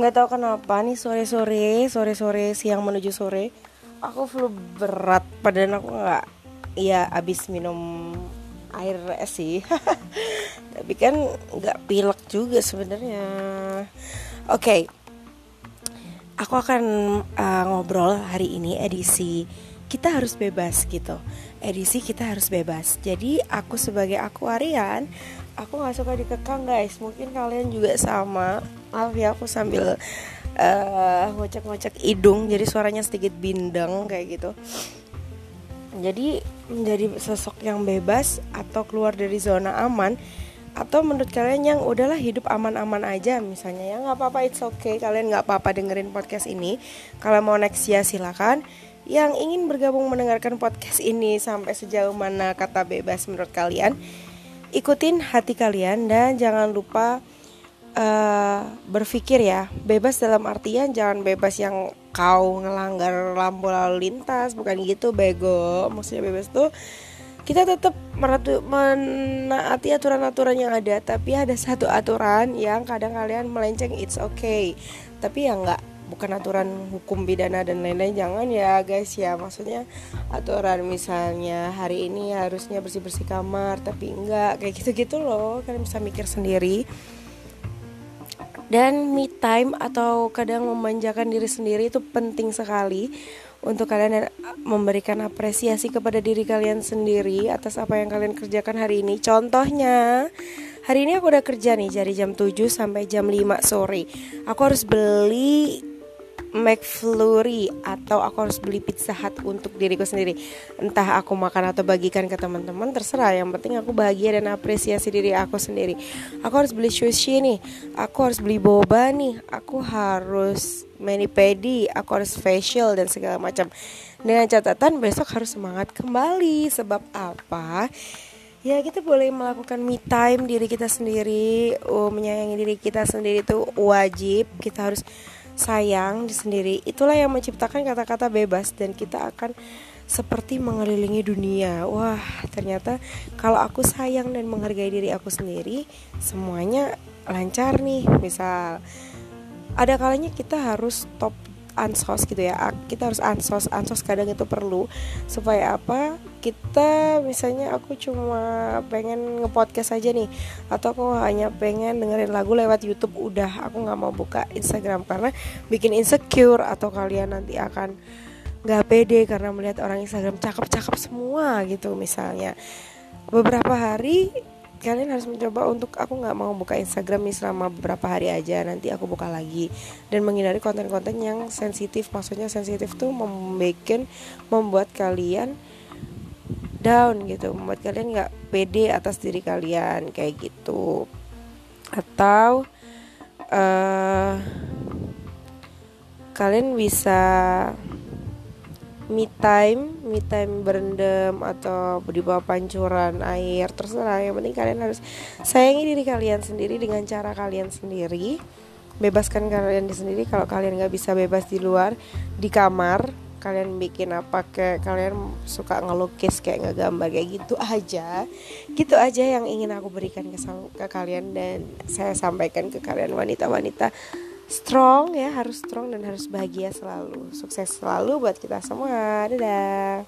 nggak tahu kenapa nih sore sore sore sore siang menuju sore aku flu berat. Padahal aku nggak ya abis minum air es sih. Tapi kan nggak pilek juga sebenarnya. Oke. Okay. aku akan uh, ngobrol hari ini edisi kita harus bebas gitu. Edisi kita harus bebas. Jadi aku sebagai akuarian aku nggak suka dikekang guys. Mungkin kalian juga sama. Maaf ya aku sambil uh, ngocek-ngocek hidung jadi suaranya sedikit bindeng kayak gitu. Jadi menjadi sosok yang bebas atau keluar dari zona aman atau menurut kalian yang udahlah hidup aman-aman aja misalnya ya nggak apa-apa it's okay kalian nggak apa-apa dengerin podcast ini. Kalau mau next ya silakan yang ingin bergabung mendengarkan podcast ini sampai sejauh mana kata bebas menurut kalian ikutin hati kalian dan jangan lupa uh, berpikir ya bebas dalam artian jangan bebas yang kau ngelanggar lampu lalu lintas bukan gitu bego. Maksudnya bebas tuh kita tetap menaati aturan-aturan yang ada tapi ada satu aturan yang kadang kalian melenceng it's okay. Tapi ya nggak bukan aturan hukum pidana dan lain-lain jangan ya guys ya maksudnya aturan misalnya hari ini harusnya bersih-bersih kamar tapi enggak kayak gitu-gitu loh kalian bisa mikir sendiri dan me time atau kadang memanjakan diri sendiri itu penting sekali untuk kalian memberikan apresiasi kepada diri kalian sendiri atas apa yang kalian kerjakan hari ini. Contohnya, hari ini aku udah kerja nih dari jam 7 sampai jam 5 sore. Aku harus beli McFlurry atau aku harus beli Pizza Hut untuk diriku sendiri. Entah aku makan atau bagikan ke teman-teman terserah. Yang penting aku bahagia dan apresiasi diri aku sendiri. Aku harus beli sushi nih. Aku harus beli boba nih. Aku harus mani pedi. Aku harus facial dan segala macam. Dengan catatan besok harus semangat kembali. Sebab apa? ya kita boleh melakukan me time diri kita sendiri oh, menyayangi diri kita sendiri itu wajib kita harus sayang di sendiri itulah yang menciptakan kata-kata bebas dan kita akan seperti mengelilingi dunia. Wah ternyata kalau aku sayang dan menghargai diri aku sendiri semuanya lancar nih. Misal ada kalanya kita harus top ansos gitu ya. Kita harus ansos. Ansos kadang itu perlu supaya apa? Kita misalnya aku cuma pengen ngepodcast aja nih atau aku hanya pengen dengerin lagu lewat YouTube udah aku nggak mau buka Instagram karena bikin insecure atau kalian nanti akan nggak pede karena melihat orang Instagram cakep-cakep semua gitu misalnya. Beberapa hari kalian harus mencoba untuk aku nggak mau buka Instagram nih selama beberapa hari aja. Nanti aku buka lagi. Dan menghindari konten-konten yang sensitif. Maksudnya sensitif tuh membuat membuat kalian down gitu. Membuat kalian nggak pede atas diri kalian. Kayak gitu. Atau uh, kalian bisa me time me time berendam atau di bawah pancuran air terserah. Yang penting kalian harus sayangi diri kalian sendiri dengan cara kalian sendiri. Bebaskan kalian di sendiri. Kalau kalian nggak bisa bebas di luar di kamar kalian bikin apa kayak kalian suka ngelukis kayak ngegambar kayak gitu aja. Gitu aja yang ingin aku berikan ke, ke kalian dan saya sampaikan ke kalian wanita-wanita strong ya harus strong dan harus bahagia selalu. Sukses selalu buat kita semua. Dadah